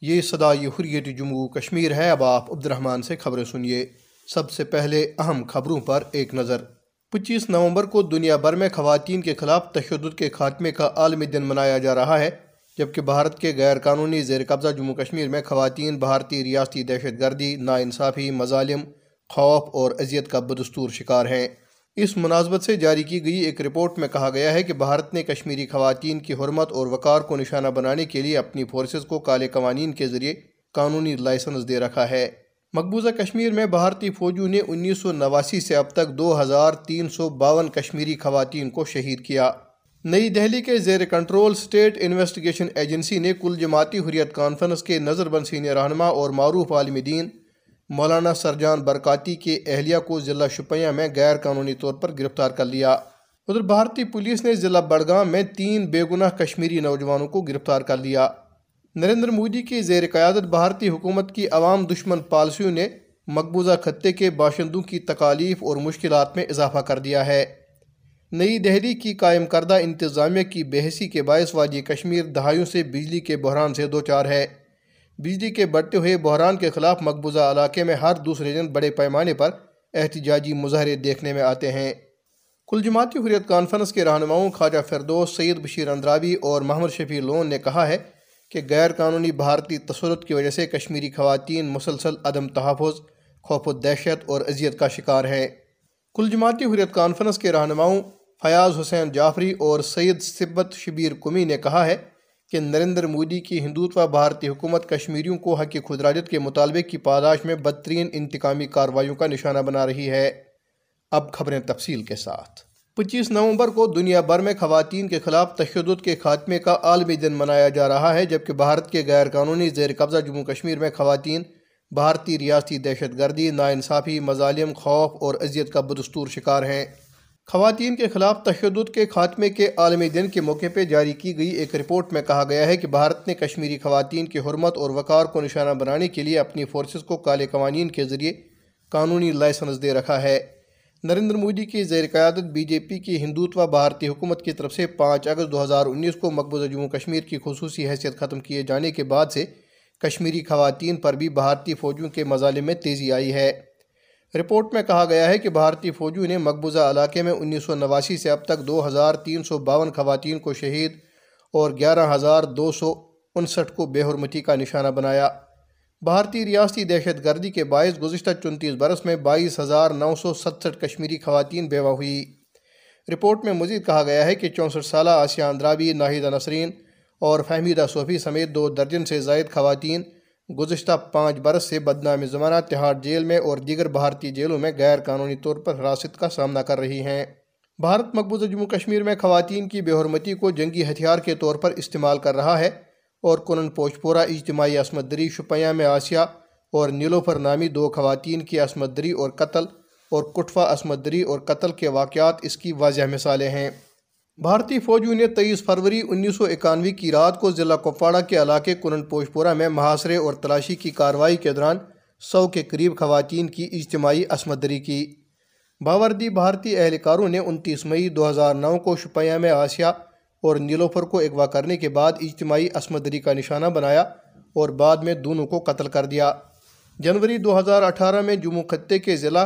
یہ صدائی حریت جموں کشمیر ہے۔ اب آپ عبد الرحمن سے خبریں سنیے۔ سب سے پہلے اہم خبروں پر ایک نظر۔ پچیس نومبر کو دنیا بھر میں خواتین کے خلاف تشدد کے خاتمے کا عالمی دن منایا جا رہا ہے، جبکہ بھارت کے غیر قانونی زیر قبضہ جموں کشمیر میں خواتین بھارتی ریاستی دہشت گردی، ناانصافی، مظالم، خوف اور اذیت کا بدستور شکار ہیں۔ اس مناسبت سے جاری کی گئی ایک رپورٹ میں کہا گیا ہے کہ بھارت نے کشمیری خواتین کی حرمت اور وقار کو نشانہ بنانے کے لیے اپنی فورسز کو کالے قوانین کے ذریعے قانونی لائسنس دے رکھا ہے۔ مقبوضہ کشمیر میں بھارتی فوجوں نے انیس سو نواسی سے اب تک دو ہزار تین سو باون کشمیری خواتین کو شہید کیا۔ نئی دہلی کے زیر کنٹرول سٹیٹ انویسٹیگیشن ایجنسی نے کل جماعتی حریت کانفرنس کے نظر بند سینئر رہنما اور معروف عالم دین مولانا سرجان برکاتی کے اہلیہ کو ضلع شپیاں میں غیر قانونی طور پر گرفتار کر لیا۔ ادھر بھارتی پولیس نے ضلع بڑگام میں تین بے گناہ کشمیری نوجوانوں کو گرفتار کر لیا۔ نریندر مودی کی زیر قیادت بھارتی حکومت کی عوام دشمن پالیسیوں نے مقبوضہ خطے کے باشندوں کی تکالیف اور مشکلات میں اضافہ کر دیا ہے۔ نئی دہلی کی قائم کردہ انتظامیہ کی بحثی کے باعث وادی کشمیر دہائیوں سے بجلی کے بحران سے دو چار ہے۔ بجلی کے بڑھتے ہوئے بحران کے خلاف مقبوضہ علاقے میں ہر دوسرے دن بڑے پیمانے پر احتجاجی مظاہرے دیکھنے میں آتے ہیں۔ کل جماعتی حریت کانفرنس کے رہنماؤں خواجہ فردوس سید بشیر اندرابی اور محمد شفیع لون نے کہا ہے کہ غیر قانونی بھارتی تسلط کی وجہ سے کشمیری خواتین مسلسل عدم تحفظ، خوف و دہشت اور اذیت کا شکار ہیں۔ کل جماعتی حریت کانفرنس کے رہنماؤں فیاض حسین جعفری اور سید سبت شبیر کمی نے کہا ہے کہ نریندر مودی کی ہندوتوا بھارتی حکومت کشمیریوں کو حق خدراجت کے مطالبے کی پاداش میں بدترین انتقامی کارروائیوں کا نشانہ بنا رہی ہے۔ اب خبریں تفصیل کے ساتھ۔ پچیس نومبر کو دنیا بھر میں خواتین کے خلاف تشدد کے خاتمے کا عالمی دن منایا جا رہا ہے، جبکہ بھارت کے غیر قانونی زیر قبضہ جموں کشمیر میں خواتین، بھارتی ریاستی دہشت گردی، ناانصافی، مظالم، خوف اور اذیت کا بدستور شکار ہیں۔ خواتین کے خلاف تشدد کے خاتمے کے عالمی دن کے موقع پہ جاری کی گئی ایک رپورٹ میں کہا گیا ہے کہ بھارت نے کشمیری خواتین کی حرمت اور وقار کو نشانہ بنانے کے لیے اپنی فورسز کو کالے قوانین کے ذریعے قانونی لائسنس دے رکھا ہے۔ نریندر مودی کی زیر قیادت بی جے پی کی ہندوتوا بھارتی حکومت کی طرف سے پانچ اگست دو ہزار انیس کو مقبوضہ جموں کشمیر کی خصوصی حیثیت ختم کیے جانے کے بعد سے کشمیری خواتین پر بھی بھارتی فوجوں کے مظالم میں تیزی آئی ہے۔ رپورٹ میں کہا گیا ہے کہ بھارتی فوجوں نے مقبوضہ علاقے میں انیس سو نواسی سے اب تک دو ہزار تین سو باون خواتین کو شہید اور گیارہ ہزار دو سو انسٹھ کو بے حرمتی کا نشانہ بنایا۔ بھارتی ریاستی دہشت گردی کے باعث گزشتہ چنتیس برس میں بائیس ہزار نو سو ستسٹھ کشمیری خواتین بیوہ ہوئی۔ رپورٹ میں مزید کہا گیا ہے کہ چونسٹھ سالہ آسیہ اندرابی ناہیدہ نسرین اور فہمیدہ صوفی سمیت دو درجن سے زائد خواتین گزشتہ پانچ برس سے بدنام زمانہ تہاڑ جیل میں اور دیگر بھارتی جیلوں میں غیر قانونی طور پر حراست کا سامنا کر رہی ہیں۔ بھارت مقبوضہ جموں کشمیر میں خواتین کی بے حرمتی کو جنگی ہتھیار کے طور پر استعمال کر رہا ہے اور کنن پوچپورہ اجتماعی عصمت دری شپیاں میں آسیہ اور نیلوفر نامی دو خواتین کی عصمت دری اور قتل اور کٹفہ عصمت دری اور قتل کے واقعات اس کی واضح مثالیں ہیں۔ بھارتی فوجیوں نے تیئیس فروری انیس سو اکانوے کی رات کو ضلع کپواڑہ کے علاقے کنن پوشپورہ میں محاصرے اور تلاشی کی کارروائی کے دوران سو کے قریب خواتین کی اجتماعی عصمت دری کی۔ باوردی بھارتی اہلکاروں نے انتیس مئی دو ہزار نو کو شپیاں میں آسیہ اور نیلوفر کو اغوا کرنے کے بعد اجتماعی عصمت دری کا نشانہ بنایا اور بعد میں دونوں کو قتل کر دیا۔ جنوری دو ہزار اٹھارہ میں جموں خطے کے ضلع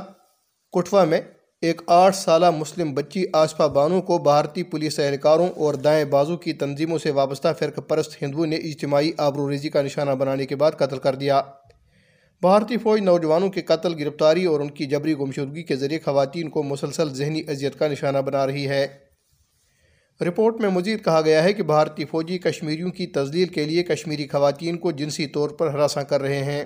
کٹوا میں ایک آٹھ سالہ مسلم بچی آسپا بانو کو بھارتی پولیس اہلکاروں اور دائیں بازو کی تنظیموں سے وابستہ فرق پرست ہندوؤں نے اجتماعی آبرو ریزی کا نشانہ بنانے کے بعد قتل کر دیا۔ بھارتی فوج نوجوانوں کے قتل، گرفتاری اور ان کی جبری گمشدگی کے ذریعے خواتین کو مسلسل ذہنی اذیت کا نشانہ بنا رہی ہے۔ رپورٹ میں مزید کہا گیا ہے کہ بھارتی فوجی کشمیریوں کی تزلیل کے لیے کشمیری خواتین کو جنسی طور پر ہراساں کر رہے ہیں۔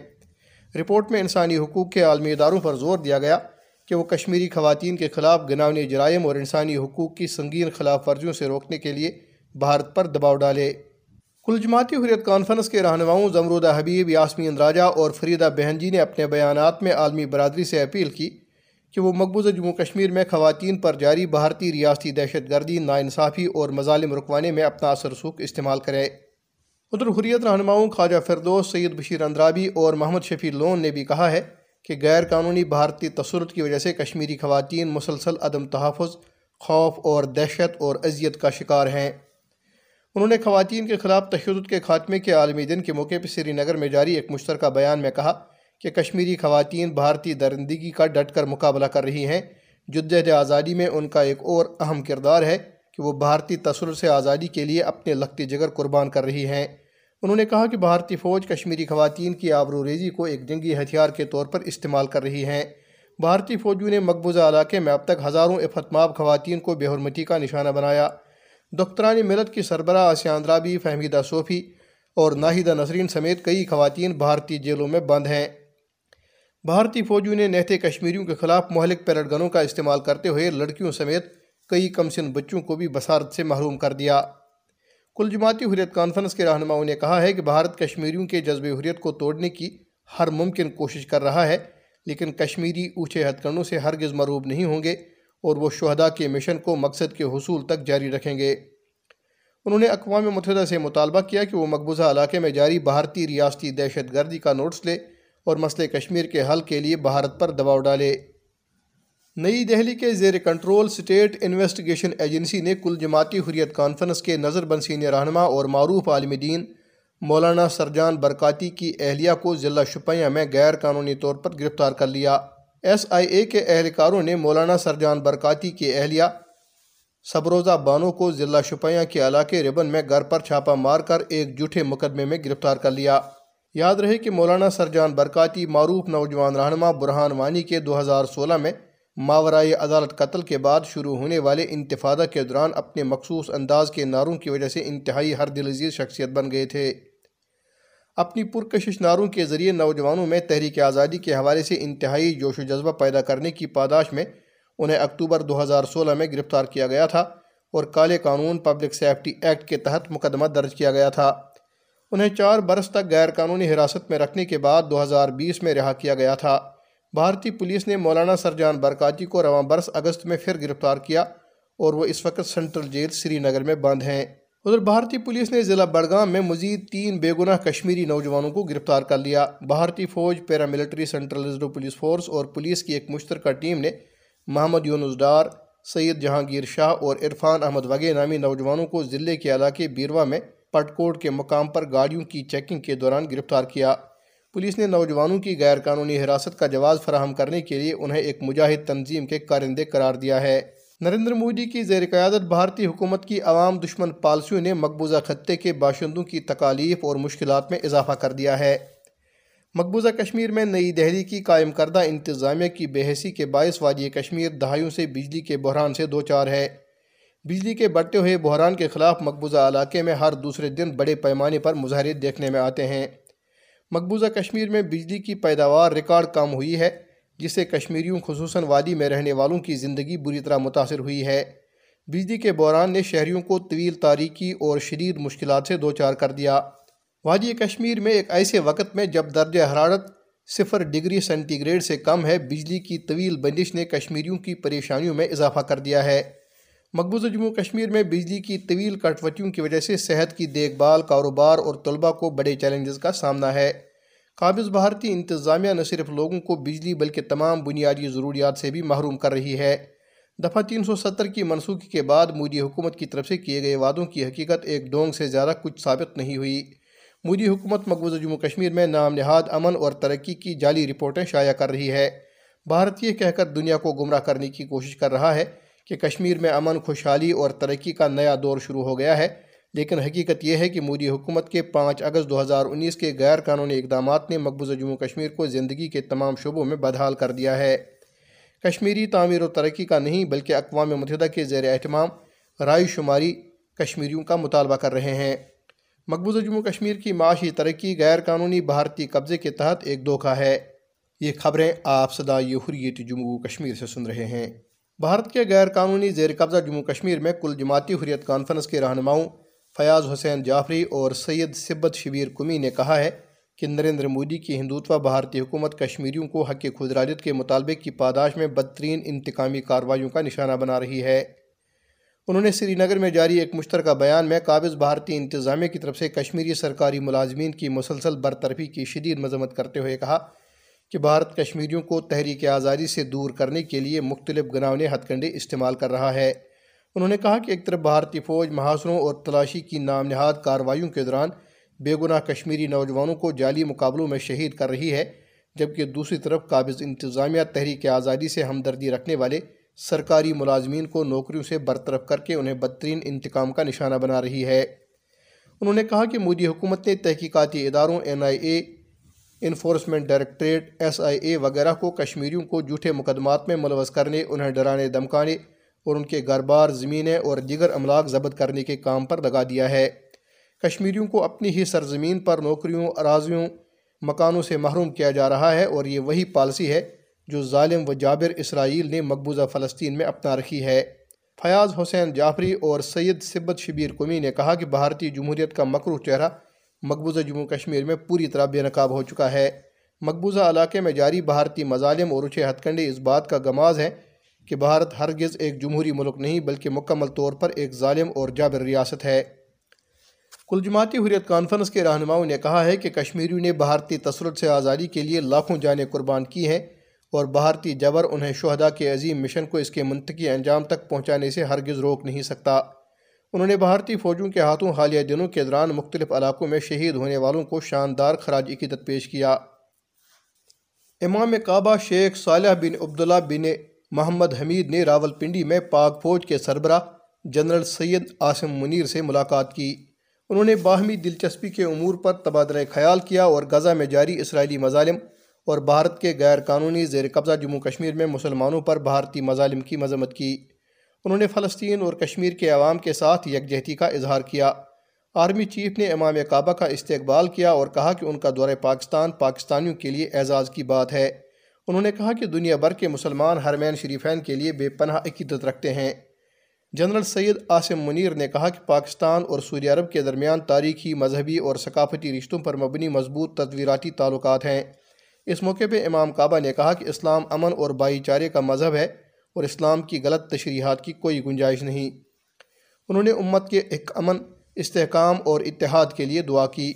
رپورٹ میں انسانی حقوق کے عالمی اداروں پر زور دیا گیا۔ کہ وہ کشمیری خواتین کے خلاف گناونی جرائم اور انسانی حقوق کی سنگین خلاف ورزیوں سے روکنے کے لیے بھارت پر دباؤ ڈالے۔ کل جماعتی حریت کانفرنس کے رہنماؤں زمرودہ حبیب، یاسمین راجہ اور فریدہ بہن جی نے اپنے بیانات میں عالمی برادری سے اپیل کی کہ وہ مقبوضہ جموں کشمیر میں خواتین پر جاری بھارتی ریاستی دہشت گردی، ناانصافی اور مظالم رکوانے میں اپنا اثر سوکھ استعمال کرے۔ ادھر حریت رہنماؤں خواجہ فردوس سید بشیر اندرابی اور محمد شفیع لون نے بھی کہا ہے کہ غیر قانونی بھارتی تسلط کی وجہ سے کشمیری خواتین مسلسل عدم تحفظ، خوف اور دہشت اور اذیت کا شکار ہیں۔ انہوں نے خواتین کے خلاف تشدد کے خاتمے کے عالمی دن کے موقع پہ سری نگر میں جاری ایک مشترکہ بیان میں کہا کہ کشمیری خواتین بھارتی درندگی کا ڈٹ کر مقابلہ کر رہی ہیں۔ جدید آزادی میں ان کا ایک اور اہم کردار ہے کہ وہ بھارتی تصور سے آزادی کے لیے اپنے لگتی جگر قربان کر رہی ہیں۔ انہوں نے کہا کہ بھارتی فوج کشمیری خواتین کی آبرو ریزی کو ایک جنگی ہتھیار کے طور پر استعمال کر رہی ہیں۔ بھارتی فوجوں نے مقبوضہ علاقے میں اب تک ہزاروں افتماب خواتین کو بے حرمتی کا نشانہ بنایا۔ دخترانی ملت کی سربراہ آسیاندرابی فہمیدہ صوفی اور ناہیدہ نسرین سمیت کئی خواتین بھارتی جیلوں میں بند ہیں۔ بھارتی فوجیوں نے نہتے کشمیریوں کے خلاف مہلک پیرٹ گنوں کا استعمال کرتے ہوئے لڑکیوں سمیت کئی کمسن بچوں کو بھی بسارت سے محروم کر دیا۔ کل جماعتی حریت کانفرنس کے رہنماؤں نے کہا ہے کہ بھارت کشمیریوں کے جذب حریت کو توڑنے کی ہر ممکن کوشش کر رہا ہے، لیکن کشمیری اونچے ہتھ کرنوں سے ہرگز مروب نہیں ہوں گے اور وہ شہداء کے مشن کو مقصد کے حصول تک جاری رکھیں گے۔ انہوں نے اقوام متحدہ سے مطالبہ کیا کہ وہ مقبوضہ علاقے میں جاری بھارتی ریاستی دہشت گردی کا نوٹس لے اور مسئلہ کشمیر کے حل کے لیے بھارت پر دباؤ ڈالے۔ نئی دہلی کے زیر کنٹرول سٹیٹ انویسٹیگیشن ایجنسی نے کل جماعتی حریت کانفرنس کے نظر بن سینئر رہنما اور معروف عالم دین مولانا سرجان برکاتی کی اہلیہ کو ضلع شپیاں میں غیر قانونی طور پر گرفتار کر لیا۔ ایس آئی اے کے اہلکاروں نے مولانا سرجان برکاتی کی اہلیہ سبروزہ بانو کو ضلع شپیاں کے علاقے ربن میں گھر پر چھاپا مار کر ایک جھوٹے مقدمے میں گرفتار کر لیا۔ یاد رہے کہ مولانا سرجان برکاتی معروف نوجوان رہنما برہان وانی کے دو ہزار سولہ میں ماورائی عدالت قتل کے بعد شروع ہونے والے انتفادہ کے دوران اپنے مخصوص انداز کے نعروں کی وجہ سے انتہائی ہر دلزیر شخصیت بن گئے تھے۔ اپنی پرکشش نعروں کے ذریعے نوجوانوں میں تحریک آزادی کے حوالے سے انتہائی جوش و جذبہ پیدا کرنے کی پاداش میں انہیں اکتوبر دو ہزار سولہ میں گرفتار کیا گیا تھا اور کالے قانون پبلک سیفٹی ایکٹ کے تحت مقدمہ درج کیا گیا تھا۔ انہیں چار برس تک غیر قانونی حراست میں رکھنے کے بعد دو ہزار بیس میں رہا کیا گیا تھا۔ بھارتی پولیس نے مولانا سرجان برکاتی کو رواں برس اگست میں پھر گرفتار کیا اور وہ اس وقت سنٹرل جیل سری نگر میں بند ہیں۔ ادھر بھارتی پولیس نے ضلع بڑگام میں مزید تین بے گناہ کشمیری نوجوانوں کو گرفتار کر لیا۔ بھارتی فوج، paramilitary central reserve police force اور پولیس کی ایک مشترکہ ٹیم نے محمد یونس ڈار، سید جہانگیر شاہ اور عرفان احمد وگے نامی نوجوانوں کو ضلع کے علاقے بیروا میں پٹکوٹ کے مقام پر گاڑیوں کی چیکنگ کے دوران گرفتار کیا۔ پولیس نے نوجوانوں کی غیر قانونی حراست کا جواز فراہم کرنے کے لیے انہیں ایک مجاہد تنظیم کے کارندے قرار دیا ہے۔ نریندر مودی کی زیر قیادت بھارتی حکومت کی عوام دشمن پالسیوں نے مقبوضہ خطے کے باشندوں کی تکالیف اور مشکلات میں اضافہ کر دیا ہے۔ مقبوضہ کشمیر میں نئی دہلی کی قائم کردہ انتظامیہ کی بے حسی کے باعث وادی کشمیر دہائیوں سے بجلی کے بحران سے دو چار ہے۔ بجلی کے بڑھتے ہوئے بحران کے خلاف مقبوضہ علاقے میں ہر دوسرے دن بڑے پیمانے پر مظاہرے دیکھنے میں آتے ہیں۔ مقبوضہ کشمیر میں بجلی کی پیداوار ریکارڈ کم ہوئی ہے جس سے کشمیریوں، خصوصاً وادی میں رہنے والوں کی زندگی بری طرح متاثر ہوئی ہے۔ بجلی کے بحران نے شہریوں کو طویل تاریکی اور شدید مشکلات سے دوچار کر دیا۔ وادی کشمیر میں ایک ایسے وقت میں جب درجہ حرارت صفر ڈگری سینٹی گریڈ سے کم ہے، بجلی کی طویل بندش نے کشمیریوں کی پریشانیوں میں اضافہ کر دیا ہے۔ مقبوضہ جموں کشمیر میں بجلی کی طویل کٹوتیوں کی وجہ سے صحت کی دیکھ بھال، کاروبار اور طلبہ کو بڑے چیلنجز کا سامنا ہے۔ قابض بھارتی انتظامیہ نہ صرف لوگوں کو بجلی بلکہ تمام بنیادی ضروریات سے بھی محروم کر رہی ہے۔ دفعہ تین سو ستر کی منسوخی کے بعد مودی حکومت کی طرف سے کیے گئے وعدوں کی حقیقت ایک ڈونگ سے زیادہ کچھ ثابت نہیں ہوئی۔ مودی حکومت مقبوضہ جموں کشمیر میں نام نہاد، امن اور ترقی کی جعلی رپورٹیں شائع کر رہی ہے۔ بھارت یہ کہہ کر دنیا کو گمراہ کرنے کی کوشش کر رہا ہے۔ کہ کشمیر میں امن، خوشحالی اور ترقی کا نیا دور شروع ہو گیا ہے۔ لیکن حقیقت یہ ہے کہ مودی حکومت کے پانچ اگست دو ہزار انیس کے غیر قانونی اقدامات نے مقبوضہ جموں کشمیر کو زندگی کے تمام شعبوں میں بدحال کر دیا ہے۔ کشمیری تعمیر و ترقی کا نہیں، بلکہ اقوام متحدہ کے زیر اہتمام، رائے شماری کشمیریوں کا مطالبہ کر رہے ہیں۔ مقبوضہ جموں کشمیر کی معاشی ترقی غیر قانونی بھارتی قبضے کے تحت ایک دھوکہ ہے۔ یہ خبریں آپ صدا یہ حریت جموں کشمیر سے سن رہے ہیں۔ بھارت کے غیر قانونی زیر قبضہ جموں کشمیر میں کل جماعتی حریت کانفرنس کے رہنماؤں فیاض حسین جعفری اور سید سبت شبیر کمی نے کہا ہے کہ نریندر مودی کی ہندوتوا بھارتی حکومت کشمیریوں کو حق خدراجت کے مطالبے کی پاداش میں بدترین انتقامی کارروائیوں کا نشانہ بنا رہی ہے۔ انہوں نے سری نگر میں جاری ایک مشترکہ بیان میں قابض بھارتی انتظامیہ کی طرف سے کشمیری سرکاری ملازمین کی مسلسل برطرفی کی شدید مذمت کرتے ہوئے کہا کہ بھارت کشمیریوں کو تحریک آزادی سے دور کرنے کے لیے مختلف گناونے ہتھ کنڈے استعمال کر رہا ہے۔ انہوں نے کہا کہ ایک طرف بھارتی فوج محاصروں اور تلاشی کی نام نہاد کارروائیوں کے دوران بے گناہ کشمیری نوجوانوں کو جعلی مقابلوں میں شہید کر رہی ہے، جبکہ دوسری طرف قابض انتظامیہ تحریک آزادی سے ہمدردی رکھنے والے سرکاری ملازمین کو نوکریوں سے برطرف کر کے انہیں بدترین انتقام کا نشانہ بنا رہی ہے۔ انہوں نے کہا کہ مودی حکومت نے تحقیقاتی اداروں، N I A enforcement directorate, S I A وغیرہ کو کشمیریوں کو جھوٹے مقدمات میں ملوث کرنے، انہیں ڈرانے دمکانے اور ان کے گھر بار زمینیں اور دیگر املاک ضبط کرنے کے کام پر لگا دیا ہے۔ کشمیریوں کو اپنی ہی سرزمین پر نوکریوں، اراضیوں، مکانوں سے محروم کیا جا رہا ہے اور یہ وہی پالسی ہے جو ظالم و جابر اسرائیل نے مقبوضہ فلسطین میں اپنا رکھی ہے۔ فیاض حسین جعفری اور سید سبت شبیر قمی نے کہا کہ بھارتی جمہوریت کا مکروح چہرہ مقبوضہ جموں کشمیر میں پوری طرح بے نقاب ہو چکا ہے۔ مقبوضہ علاقے میں جاری بھارتی مظالم اور اچھے ہتھ کنڈے اس بات کا گماز ہے کہ بھارت ہرگز ایک جمہوری ملک نہیں بلکہ مکمل طور پر ایک ظالم اور جابر ریاست ہے۔ کل جماعتی حریت کانفرنس کے رہنماؤں نے کہا ہے کہ کشمیریوں نے بھارتی تسلط سے آزادی کے لیے لاکھوں جانیں قربان کی ہیں اور بھارتی جبر انہیں شہدہ کے عظیم مشن کو اس کے منطقی انجام تک پہنچانے سے ہرگز روک نہیں سکتا۔ انہوں نے بھارتی فوجوں کے ہاتھوں حالیہ دنوں کے دوران مختلف علاقوں میں شہید ہونے والوں کو شاندار خراج عقیدت پیش کیا۔ امام کعبہ شیخ صالح بن عبداللہ بن محمد حمید نے راول پنڈی میں پاک فوج کے سربراہ جنرل سید آسم منیر سے ملاقات کی۔ انہوں نے باہمی دلچسپی کے امور پر تبادلہ خیال کیا اور غزہ میں جاری اسرائیلی مظالم اور بھارت کے غیر قانونی زیر قبضہ جموں کشمیر میں مسلمانوں پر بھارتی مظالم کی مذمت کی۔ انہوں نے فلسطین اور کشمیر کے عوام کے ساتھ یکجہتی کا اظہار کیا۔ آرمی چیف نے امام کعبہ کا استقبال کیا اور کہا کہ ان کا دورہ پاکستان پاکستانیوں کے لیے اعزاز کی بات ہے۔ انہوں نے کہا کہ دنیا بھر کے مسلمان حرمین شریفین کے لیے بے پناہ عقیدت رکھتے ہیں۔ جنرل سید آسم منیر نے کہا کہ پاکستان اور سعودی عرب کے درمیان تاریخی، مذہبی اور ثقافتی رشتوں پر مبنی مضبوط تدویراتی تعلقات ہیں۔ اس موقع پہ امام کعبہ نے کہا کہ اسلام امن اور بھائی چارے کا مذہب ہے۔ اور اسلام کی غلط تشریحات کی کوئی گنجائش نہیں۔ انہوں نے امت کے ایک امن، استحکام اور اتحاد کے لیے دعا کی۔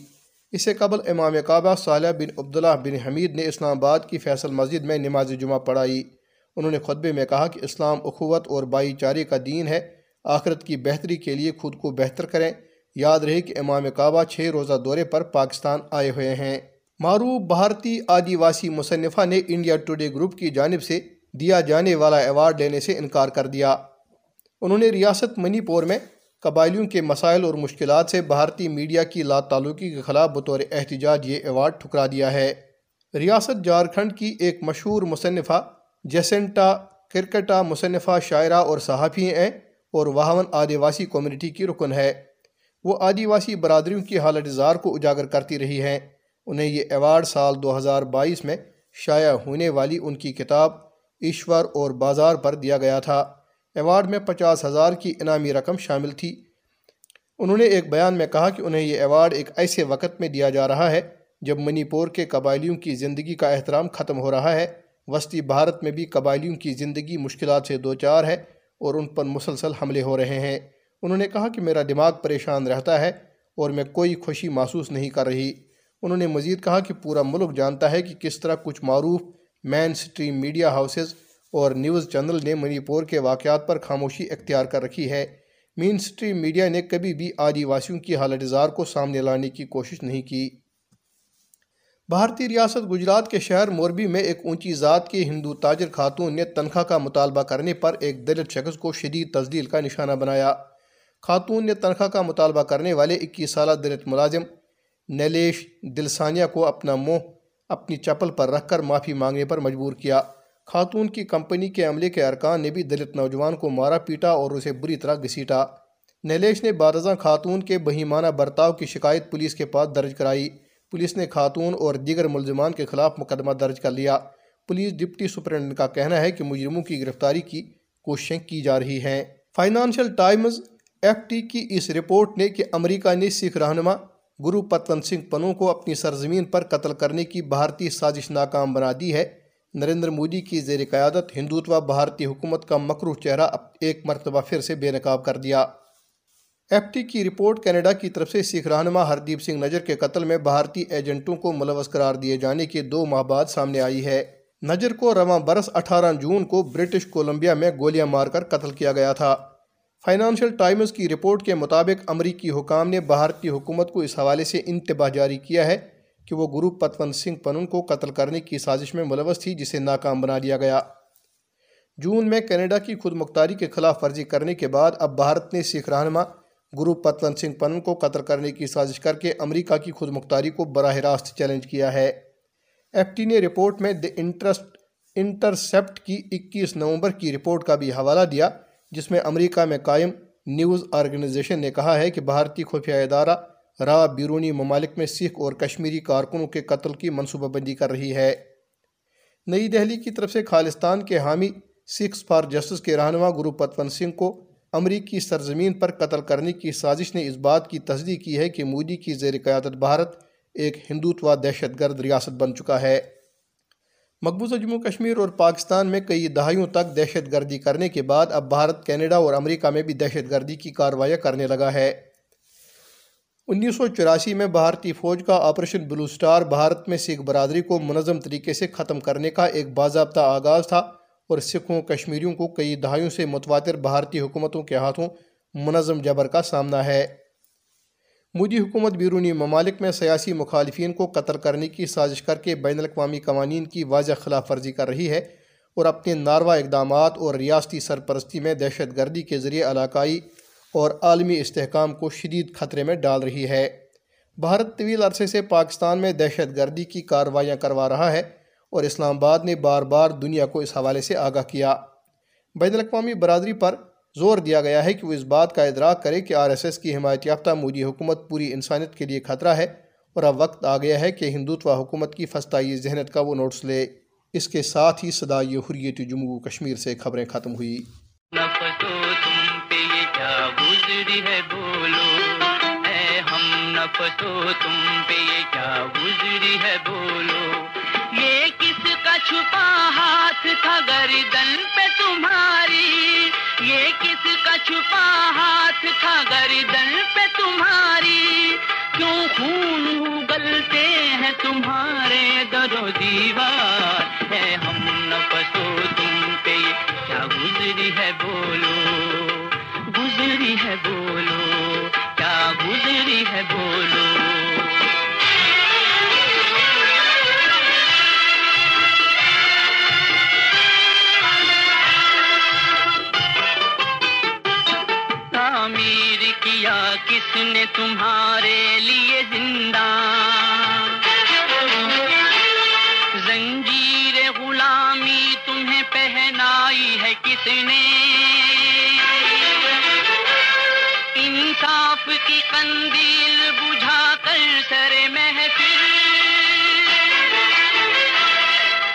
اسے قبل امام کعبہ صالح بن عبداللہ بن حمید نے اسلام آباد کی فیصل مسجد میں نماز جمعہ پڑھائی۔ انہوں نے خطبے میں کہا کہ اسلام اخوت اور بھائی چارے کا دین ہے۔ آخرت کی بہتری کے لیے خود کو بہتر کریں۔ یاد رہے کہ امام کعبہ چھ روزہ دورے پر پاکستان آئے ہوئے ہیں۔ معروف بھارتی آدی واسی مصنفہ نے انڈیا ٹوڈے گروپ کی جانب سے دیا جانے والا ایوارڈ لینے سے انکار کر دیا۔ انہوں نے ریاست منی پور میں قبائلیوں کے مسائل اور مشکلات سے بھارتی میڈیا کی لا تعلقی کے خلاف بطور احتجاج یہ ایوارڈ ٹھکرا دیا ہے۔ ریاست جھارکھنڈ کی ایک مشہور مصنفہ جیسنٹا کرکٹا مصنفہ شاعرہ اور صحافی ہیں اور واہون آدیواسی کمیونٹی کی رکن ہے۔ وہ آدیواسی برادریوں کی حالت اظہار کو اجاگر کرتی رہی ہیں۔ انہیں یہ ایوارڈ سال دو ہزار بائیس میں شائع ہونے والی ان کی کتاب ایشور اور بازار پر دیا گیا تھا۔ ایوارڈ میں پچاس ہزار کی انعامی رقم شامل تھی۔ انہوں نے ایک بیان میں کہا کہ انہیں یہ ایوارڈ ایک ایسے وقت میں دیا جا رہا ہے جب منی پور کے قبائلیوں کی زندگی کا احترام ختم ہو رہا ہے۔ وسطی بھارت میں بھی قبائلیوں کی زندگی مشکلات سے دو چار ہے اور ان پر مسلسل حملے ہو رہے ہیں۔ انہوں نے کہا کہ میرا دماغ پریشان رہتا ہے اور میں کوئی خوشی محسوس نہیں کر رہی۔ انہوں نے مزید کہا کہ پورا ملک جانتا ہے کہ کس طرح کچھ معروف مین سٹریم میڈیا ہاؤسز اور نیوز چینل نے منی پور کے واقعات پر خاموشی اختیار کر رکھی ہے۔ مین سٹریم میڈیا نے کبھی بھی آدی واسیوں کی حالت اظہار کو سامنے لانے کی کوشش نہیں کی۔ بھارتی ریاست گجرات کے شہر موربی میں ایک اونچی ذات کی ہندو تاجر خاتون نے تنخواہ کا مطالبہ کرنے پر ایک دلت شخص کو شدید تزدیل کا نشانہ بنایا۔ خاتون نے تنخواہ کا مطالبہ کرنے والے اکیس سالہ دلت ملازم نیلیش دلسانیہ کو اپنا منہ اپنی چپل پر رکھ کر معافی مانگنے پر مجبور کیا۔ خاتون کی کمپنی کے عملے کے ارکان نے بھی دلت نوجوان کو مارا پیٹا اور اسے بری طرح گھسیٹا۔ نیلیش نے بارزاں خاتون کے بہیمانہ برتاؤ کی شکایت پولیس کے پاس درج کرائی۔ پولیس نے خاتون اور دیگر ملزمان کے خلاف مقدمہ درج کر لیا۔ پولیس ڈپٹی سپرنٹنڈنٹ کا کہنا ہے کہ مجرموں کی گرفتاری کی کوششیں کی جا رہی ہیں۔ فائنانشل ٹائمز ایف ٹی کی اس رپورٹ نے کہ امریکہ نے سکھ رہنما گرو پتون سنگھ پنو کو اپنی سرزمین پر قتل کرنے کی بھارتی سازش ناکام بنا دی ہے۔ نریندر مودی کی زیر قیادت ہندوتوا بھارتی حکومت کا مکرو چہرہ ایک مرتبہ پھر سے بے نقاب کر دیا۔ ایف ٹی کی رپورٹ کینیڈا کی طرف سے سکھ رہنما ہردیپ سنگھ نجر کے قتل میں بھارتی ایجنٹوں کو ملوث قرار دیے جانے کے دو ماہ بعد سامنے آئی ہے۔ نجر کو رواں برس اٹھارہ جون کو برٹش کولمبیا میں گولیاں مار کر قتل کیا گیا تھا۔ فائنانشل ٹائمز کی رپورٹ کے مطابق امریکی حکام نے بھارتی حکومت کو اس حوالے سے انتباہ جاری کیا ہے کہ وہ گرو پتون سنگھ پنن کو قتل کرنے کی سازش میں ملوث تھی، جسے ناکام بنا دیا گیا۔ جون میں کینیڈا کی خود مختاری کے خلاف ورزی کرنے کے بعد اب بھارت نے سکھ رہنما گرو پتون سنگھ پنن کو قتل کرنے کی سازش کر کے امریکہ کی خود مختاری کو براہ راست چیلنج کیا ہے۔ ایف ٹی نے رپورٹ میں دی انٹرسٹ انٹرسیپٹ کی اکیس نومبر کی رپورٹ کا بھی حوالہ دیا۔ جس میں امریکہ میں قائم نیوز آرگنائزیشن نے کہا ہے کہ بھارتی خفیہ ادارہ را بیرونی ممالک میں سکھ اور کشمیری کارکنوں کے قتل کی منصوبہ بندی کر رہی ہے۔ نئی دہلی کی طرف سے خالستان کے حامی سکھس فار جسٹس کے رہنما گرو پتون سنگھ کو امریکی سرزمین پر قتل کرنے کی سازش نے اس بات کی تصدیق کی ہے کہ مودی کی زیر قیادت بھارت ایک ہندوتوا دہشت گرد ریاست بن چکا ہے۔ مقبوضہ جموں کشمیر اور پاکستان میں کئی دہائیوں تک دہشت گردی کرنے کے بعد اب بھارت، کینیڈا اور امریکہ میں بھی دہشت گردی کی کاروائیاں کرنے لگا ہے۔ انیس سو چوراسی میں بھارتی فوج کا آپریشن بلو سٹار بھارت میں سکھ برادری کو منظم طریقے سے ختم کرنے کا ایک باضابطہ آغاز تھا اور سکھوں کشمیریوں کو کئی دہائیوں سے متواتر بھارتی حکومتوں کے ہاتھوں منظم جبر کا سامنا ہے۔ مودی حکومت بیرونی ممالک میں سیاسی مخالفین کو قتل کرنے کی سازش کر کے بین الاقوامی قوانین کی واضح خلاف ورزی کر رہی ہے اور اپنے ناروا اقدامات اور ریاستی سرپرستی میں دہشت گردی کے ذریعے علاقائی اور عالمی استحکام کو شدید خطرے میں ڈال رہی ہے۔ بھارت طویل عرصے سے پاکستان میں دہشت گردی کی کاروائیاں کروا رہا ہے اور اسلام آباد نے بار بار دنیا کو اس حوالے سے آگاہ کیا۔ بین الاقوامی برادری پر زور دیا گیا ہے کہ وہ اس بات کا ادراک کرے کہ آر ایس ایس کی حمایت یافتہ مودی حکومت پوری انسانیت کے لیے خطرہ ہے اور اب وقت آ گیا ہے کہ ہندوتوا حکومت کی فستائی ذہنت کا وہ نوٹس لے۔ اس کے ساتھ ہی صدائی حریت جموں کشمیر سے خبریں ختم ہوئی۔ چھپا چھپا ہاتھ تھا گردن پہ تمہاری کیوں خون گلتے ہیں تمہارے در و دیوار؟ ہے ہم نفسوں کس نے تمہارے لیے زندہ زنجیر غلامی تمہیں پہنائی ہے کس نے انصاف کی قندیل بجھا کر سر محفل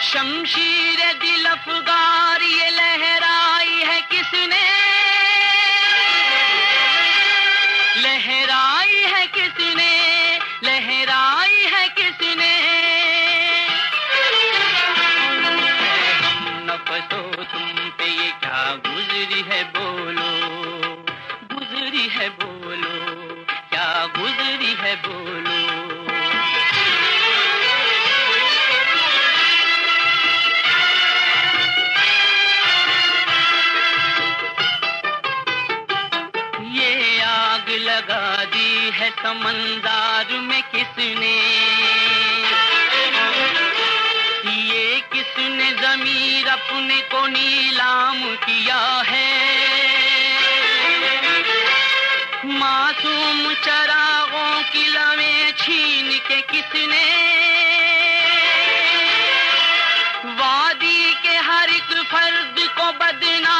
شمشیر دل افغار یہ لہرائی ہے کس نے سمندار میں کس نے یہ کس نے ضمیر اپنے کو نیلام کیا ہے؟ معصوم چراغوں کی لویں چھین کے کس نے وادی کے ہر ایک فرد کو بدنا